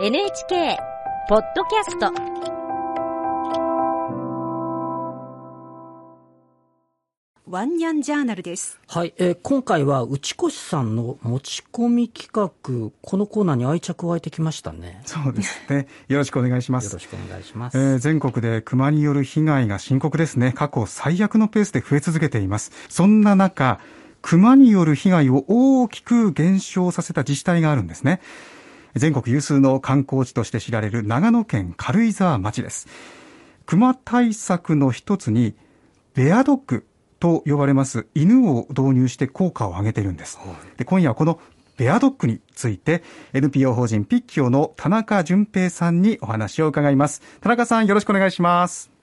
NHK ポッドキャストワンニャンジャーナルです。はい、えー今回は内越さんの持ち込み企画、このコーナーに愛着湧いてきましたね。そうですね。よろしくお願いします。よろしくお願いします。えー全国で熊による被害が深刻ですね。過去最悪のペースで増え続けています。そんな中、熊による被害を大きく減少させた自治体があるんですね。全国有数の観光地として知られる長野県軽井沢町です。熊対策の一つに、ベアドッグと呼ばれます犬を導入して効果を上げているんです。で今夜はこのベアドッグについて NPO 法人ピッキオの田中淳平さんにお話を伺います。田中さんよろしくお願いします。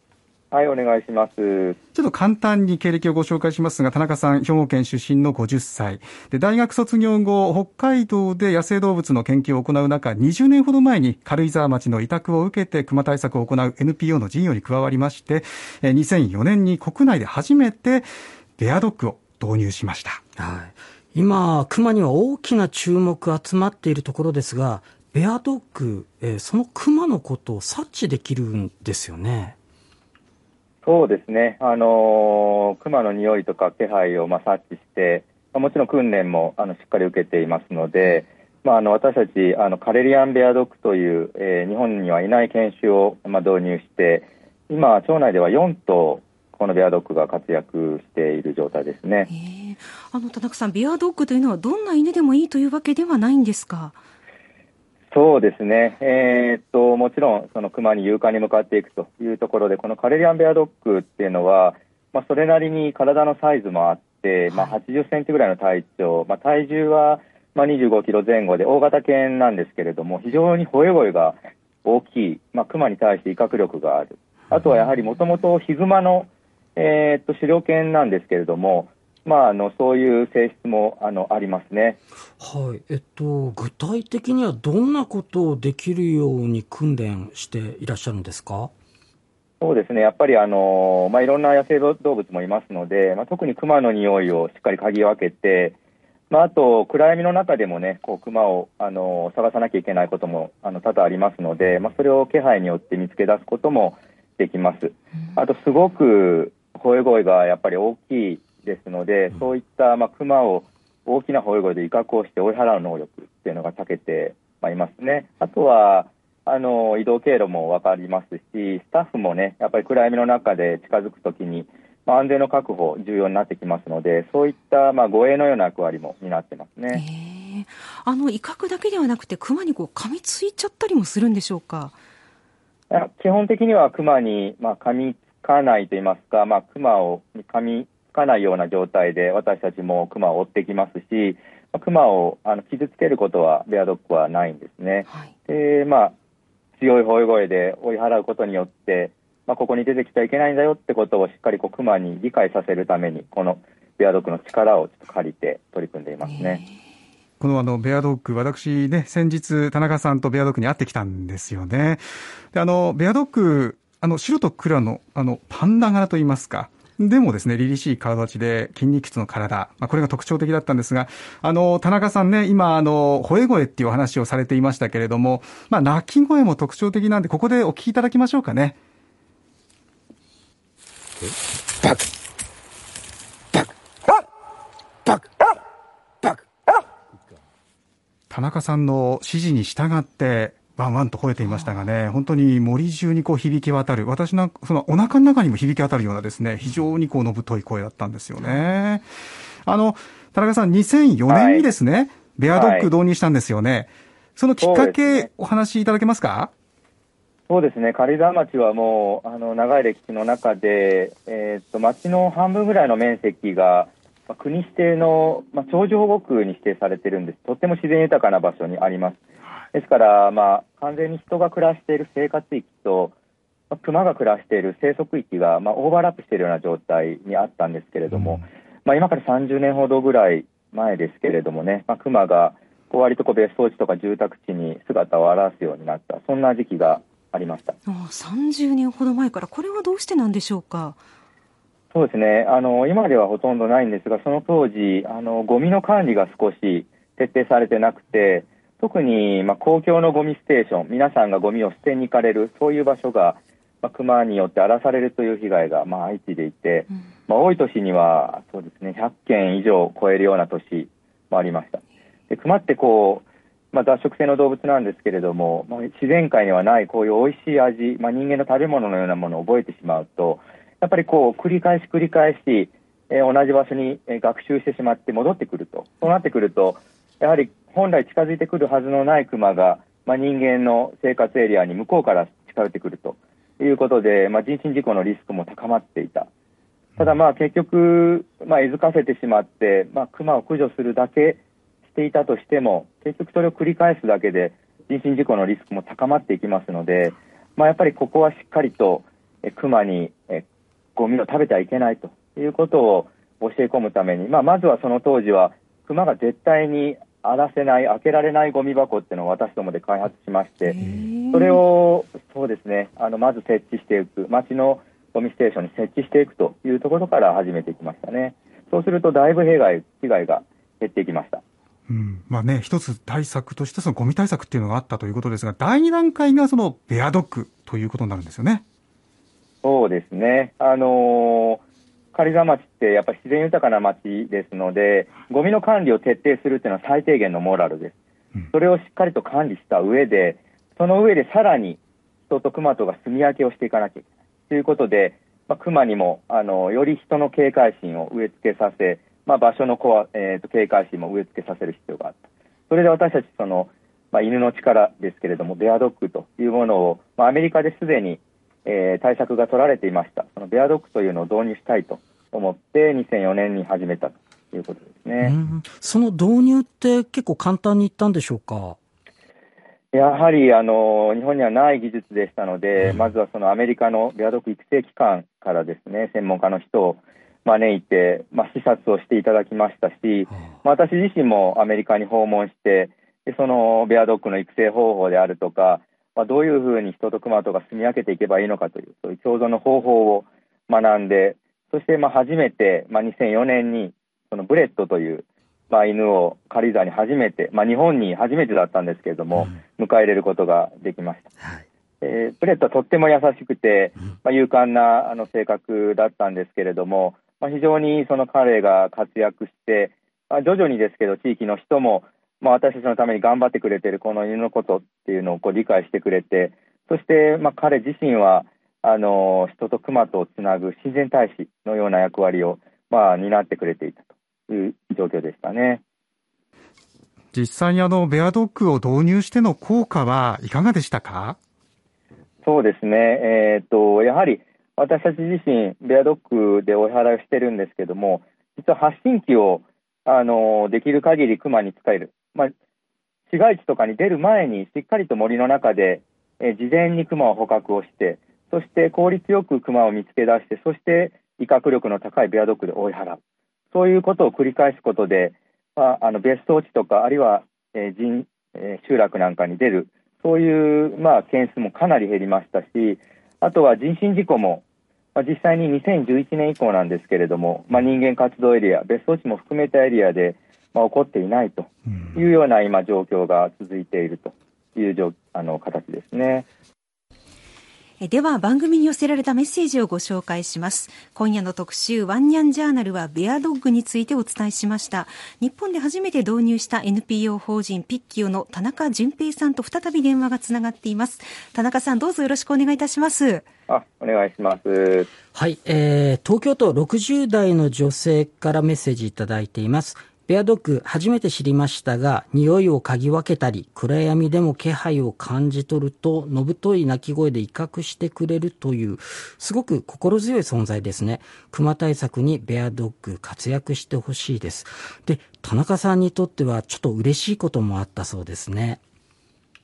はい、お願いします。ちょっと簡単に経歴をご紹介しますが、田中さん、兵庫県出身の50歳。で、大学卒業後、北海道で野生動物の研究を行う中、20年ほど前に軽井沢町の委託を受けて熊対策を行う NPO の事業に加わりまして、えー2004年に国内で初めてベアドッグを導入しました。はい。今、熊には大きな注目集まっているところですが、ベアドッグ、えーその熊のことを察知できるんですよね。そうですね、あのー熊の匂いとか気配をまあ察知して、まあもちろん訓練もあのしっかり受けていますので、まあ、あの私たちあのカレリアンベアドッグという、えー日本にはいない犬種をまあ導入して、今、町内では4頭、このベアドッグが活躍している状態ですね。えーあの田中さん、ビアドッグというのはどんな犬でもいいというわけではないんですか？そうですね、えーっともちろんその熊に勇敢に向かっていくというところで、このカレリアンベアドッグっていうのは、まあ、それなりに体のサイズもあって、まあ、80センチぐらいの体長、まあ、体重はまあ25キロ前後で大型犬なんですけれども、非常に吠え声が大きい、まあ、熊に対して威嚇力がある、あとはやはりもともとヒグマの、えーっと狩猟犬なんですけれども、まあ、あのそういう性質もあのありますね。はい。えっと、具体的にはどんなことをできるように訓練していらっしゃるんですか？そうですね、やっぱりあの、まあ、いろんな野生動物もいますので、まあ、特にクマの匂いをしっかり嗅ぎ分けて、まあ、あと暗闇の中でもね、こうクマをあの探さなきゃいけないこともあの多々ありますので、まあ、それを気配によって見つけ出すこともできます。あと、すごく吠え声がやっぱり大きいですので、そういったまあクマを大きな吠え声で威嚇をして追い払う能力っていうのが長けてまあいますね。あとはあの移動経路も分かりますし、スタッフもね、やっぱり暗闇の中で近づくときに、まあ、安全の確保、重要になってきますので、そういったまあ護衛のような役割も担ってますえね。ーあの威嚇だけではなくて、熊にこう噛みついちゃったりもするんでしょうか？基本的にはクマに、まあ、噛みつかないといいますか、まあ、クマを噛みつかないような状態で私たちもクマを追ってきますし、まあクマをあの傷つけることはベアドッグはないんですね。はい。で、まあ、強い吠え声で追い払うことによって、まあ、ここに出てきちゃいけないんだよってことをしっかりこうクマに理解させるために、このベアドッグの力をちょっと借りて取り組んでいますね。このあの、ベアドッグ、私ね、先日、田中さんとベアドッグに会ってきたんですよね。で、あの、ベアドッグ、あの、白と黒の、あの、パンダ柄といいますか。でもですね、凛々しい体立ちで筋肉質の体、まあ、これが特徴的だったんですが、あの、田中さんね、今、あの、吠え声っていうお話をされていましたけれども、まあ、鳴き声も特徴的なんで、ここでお聞きいただきましょうかね。田中さんの指示に従って、ワンワンと吠えていましたがね、本当に森中にこう響き渡る、私のそのお腹の中にも響き渡るようなですね、非常にこうのぶとい声だったんですよね。あの、田中さん、2004年にですね、ベアドッグ導入したんですよね。そのきっかけね、お話しいただけますか？そうですね、軽井沢町はもうあの長い歴史の中で、えーっと町の半分ぐらいの面積が、まあ国指定の、まあ、長寿保護区に指定されてるんです、とっても自然豊かな場所にあります。ですから、まあ、完全に人が暮らしている生活域と、まあ、熊が暮らしている生息域が、まあ、オーバーラップしているような状態にあったんですけれども、まあ、今から30年ほどぐらい前ですけれどもね、まあ、熊がこう割とこう別荘地とか住宅地に姿を現すようになった、そんな時期がありました。あ30年ほど前から、これはどうしてなんでしょうか？そうですねあの今ではほとんどないんですが、その当時、あのゴミの管理が少し徹底されてなくて、特に、まあ、公共のゴミステーション、皆さんがゴミを捨てに行かれる、そういう場所が、まあ、熊によって荒らされるという被害が、まあ、相次いでいて、うん、まあ、多い年には、そうですね、100件以上超えるような年もありました。で熊ってこう、まあ、雑食性の動物なんですけれども、まあ、自然界にはないこういう美味しい味、まあ、人間の食べ物のようなものを覚えてしまうと、やっぱりこう繰り返し繰り返し、えー、同じ場所に学習してしまって戻ってくると、そうなってくると、やはり本来近づいてくるはずのないクマが、まあ、人間の生活エリアに向こうから近寄ってくるということで、まあ、人身事故のリスクも高まっていた。ただまあ結局、まあ、餌かせてしまって、まあ、熊を駆除するだけしていたとしても、結局それを繰り返すだけで人身事故のリスクも高まっていきますので、まあ、やっぱりここはしっかりと熊にえゴミを食べてはいけないということを教え込むために、まあ、まずはその当時は熊が絶対に荒らせない、開けられないゴミ箱っていうのを私どもで開発しまして、それをそうですねあのまず設置していく、町のゴミステーションに設置していくというところから始めていきましたね。そうすると、だいぶ被害被害が減っていきました。うんまあね、一つ対策としてそのゴミ対策っていうのがあったということですが、第二段階がそのベアドッグということになるんですよね。そうですね。あのー軽井沢町ってやっぱり自然豊かな町ですので、ゴミの管理を徹底するっていうのは最低限のモラルです。それをしっかりと管理した上で、その上でさらに人と熊とが住み分けをしていかなきゃいけないということで、まあ、熊にもあのより人の警戒心を植え付けさせ、まあ、場所のコア、えーと、警戒心も植え付けさせる必要があった。それで私たちその、まあ、犬の力ですけれども、ベアドッグというものを、まあ、アメリカですでにえー、対策が取られていました。そのベアドッグというのを導入したいと思って2004年に始めたということですね。その導入って結構簡単にいったんでしょうか？やはりあの日本にはない技術でしたので、うん、まずはそのアメリカのベアドッグ育成機関からですね専門家の人を招いて、まあ、視察をしていただきましたし、まあ、私自身もアメリカに訪問してでそのベアドッグの育成方法であるとかまあ、どういうふうに人と熊とが住み分けていけばいいのかという、そういう共存の方法を学んで、そしてまあ初めて、まあ、2004年に、そのブレットという、まあ、犬を軽井沢に初めて、まあ、日本に初めてだったんですけれども、うん、迎え入れることができました。はい。えー、ブレットはとっても優しくて、まあ、勇敢なあの性格だったんですけれども、まあ、非常にその彼が活躍して、まあ、徐々にですけど地域の人もまあ、私たちのために頑張ってくれているこの犬のことっていうのをこう理解してくれてそして、まあ、彼自身はあの人と熊とをつなぐ親善大使のような役割を、まあ、担ってくれていたという状況でしたね。実際にあのベアドッグを導入しての効果はいかがでしたか？そうですね、えーと、やはり私たち自身、ベアドッグでお支払いをしてるんですけども、実は発信機をあのできる限り熊に使える、まあ、市街地とかに出る前にしっかりと森の中で、え事前にクマを捕獲をしてそして効率よくクマを見つけ出してそして威嚇力の高いベアドッグで追い払う。そういうことを繰り返すことで、まあ、あの別荘地とかあるいは、え人え集落なんかに出る。そういう、まあ、件数もかなり減りましたしあとは人身事故も、まあ、実際に2011年以降なんですけれども、まあ、人間活動エリア別荘地も含めたエリアでまあ、起こっていないというような今、状況が続いているというあの形ですね。では番組に寄せられたメッセージをご紹介します。今夜の特集ワンニャンジャーナルはベアドッグについてお伝えしました。日本で初めて導入した NPO 法人ピッキオの田中淳平さんと再び電話がつながっています。田中さんどうぞよろしくお願いいたします。あお願いします。はい、えー、東京都60代の女性からメッセージいただいていますベアドッグ初めて知りましたが、匂いを嗅ぎ分けたり、暗闇でも気配を感じ取ると、のぶとい鳴き声で威嚇してくれるという、すごく心強い存在ですね。熊対策にベアドッグ活躍してほしいです。で、田中さんにとってはちょっと嬉しいこともあったそうですね。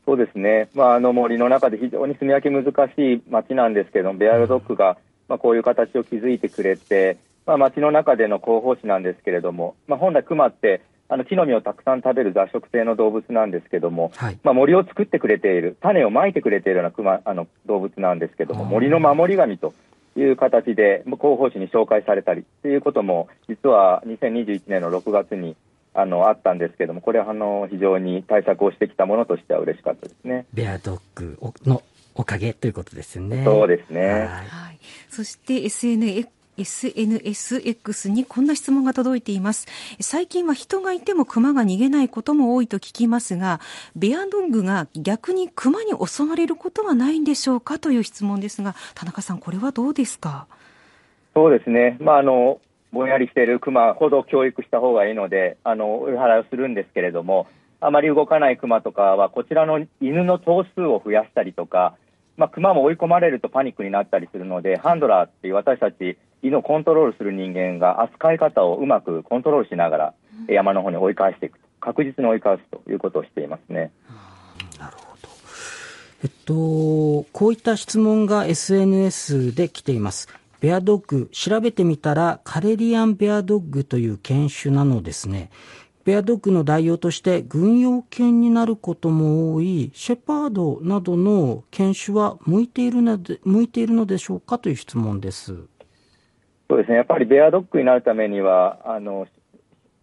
そうですね。まあ、あの森の中で非常に住み分け難しい街なんですけどベアドッグが、まあ、こういう形を築いてくれて、まあ、町の中での広報誌なんですけれども、まあ、本来、クマってあの木の実をたくさん食べる雑食性の動物なんですけども、はい、まあ、森を作ってくれている、種をまいてくれているようなクマあの動物なんですけども、森の守り神という形で広報誌に紹介されたりということも、実は2021年の6月にあのあったんですけども、これはあの非常に対策をしてきたものとしては嬉しかったですね。ベアドッグのおかげということですよね。そうですね。はい、はい、そして SNS SNSX にこんな質問が届いています。最近は人がいても熊が逃げないことも多いと聞きますが、ベアドッグが逆に熊に襲われることはないんでしょうかという質問ですが、田中さん、これはどうですか？そうですね。まあ、あの、ぼんやりしている熊ほど教育した方がいいので、あの、追い払いをするんですけれども、あまり動かない熊とかは、こちらの犬の頭数を増やしたりとか、まあ、熊も追い込まれるとパニックになったりするので、ハンドラーっていう私たち、犬をコントロールする人間が扱い方をうまくコントロールしながら、山の方に追い返していく確実に追い返すということをしていますね。なるほど。えっと、こういった質問が SNS で来ています。ベアドッグ、調べてみたらカレリアンベアドッグという犬種なのですね。ベアドッグの代用として軍用犬になることも多いシェパードなどの犬種は向いているので向いているのでしょうかという質問です。そうですね。やっぱりベアドッグになるためにはあの、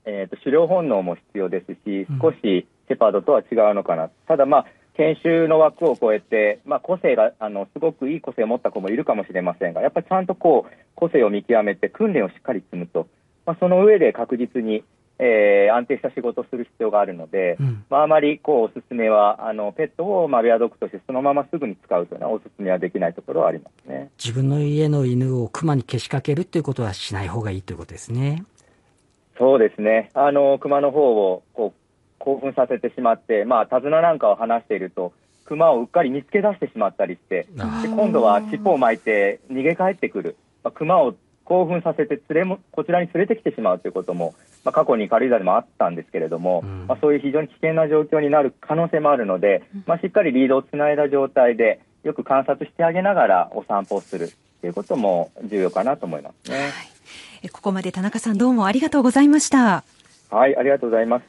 えーと、狩猟本能も必要ですし、少しシェパードとは違うのかな。うん、ただまあ研修の枠を超えて、まあ、個性があのすごくいい個性を持った子もいるかもしれませんが、やっぱりちゃんとこう個性を見極めて訓練をしっかり積むと、まあ、その上で確実にえー、安定した仕事をする必要があるので、うん、まあ、あまりこうおすすめはあのペットをまあベアドッグとしてそのまますぐに使うというのはおすすめはできないところはありますね。自分の家の犬を熊にけしかけるということはしない方がいいということですね。そうですね。あの熊の方をこう興奮させてしまって、まあ、手綱なんかを離していると熊をうっかり見つけ出してしまったりしてで今度は尻尾を巻いて逃げ帰ってくる、まあ、熊を興奮させて連れもこちらに連れてきてしまうということも、まあ、過去に軽井沢でもあったんですけれども、うん、まあ、そういう非常に危険な状況になる可能性もあるので、まあ、しっかりリードをつないだ状態でよく観察してあげながらお散歩をするということも重要かなと思いますね。はい、ここまで田中さんどうもありがとうございました。はい、ありがとうございます。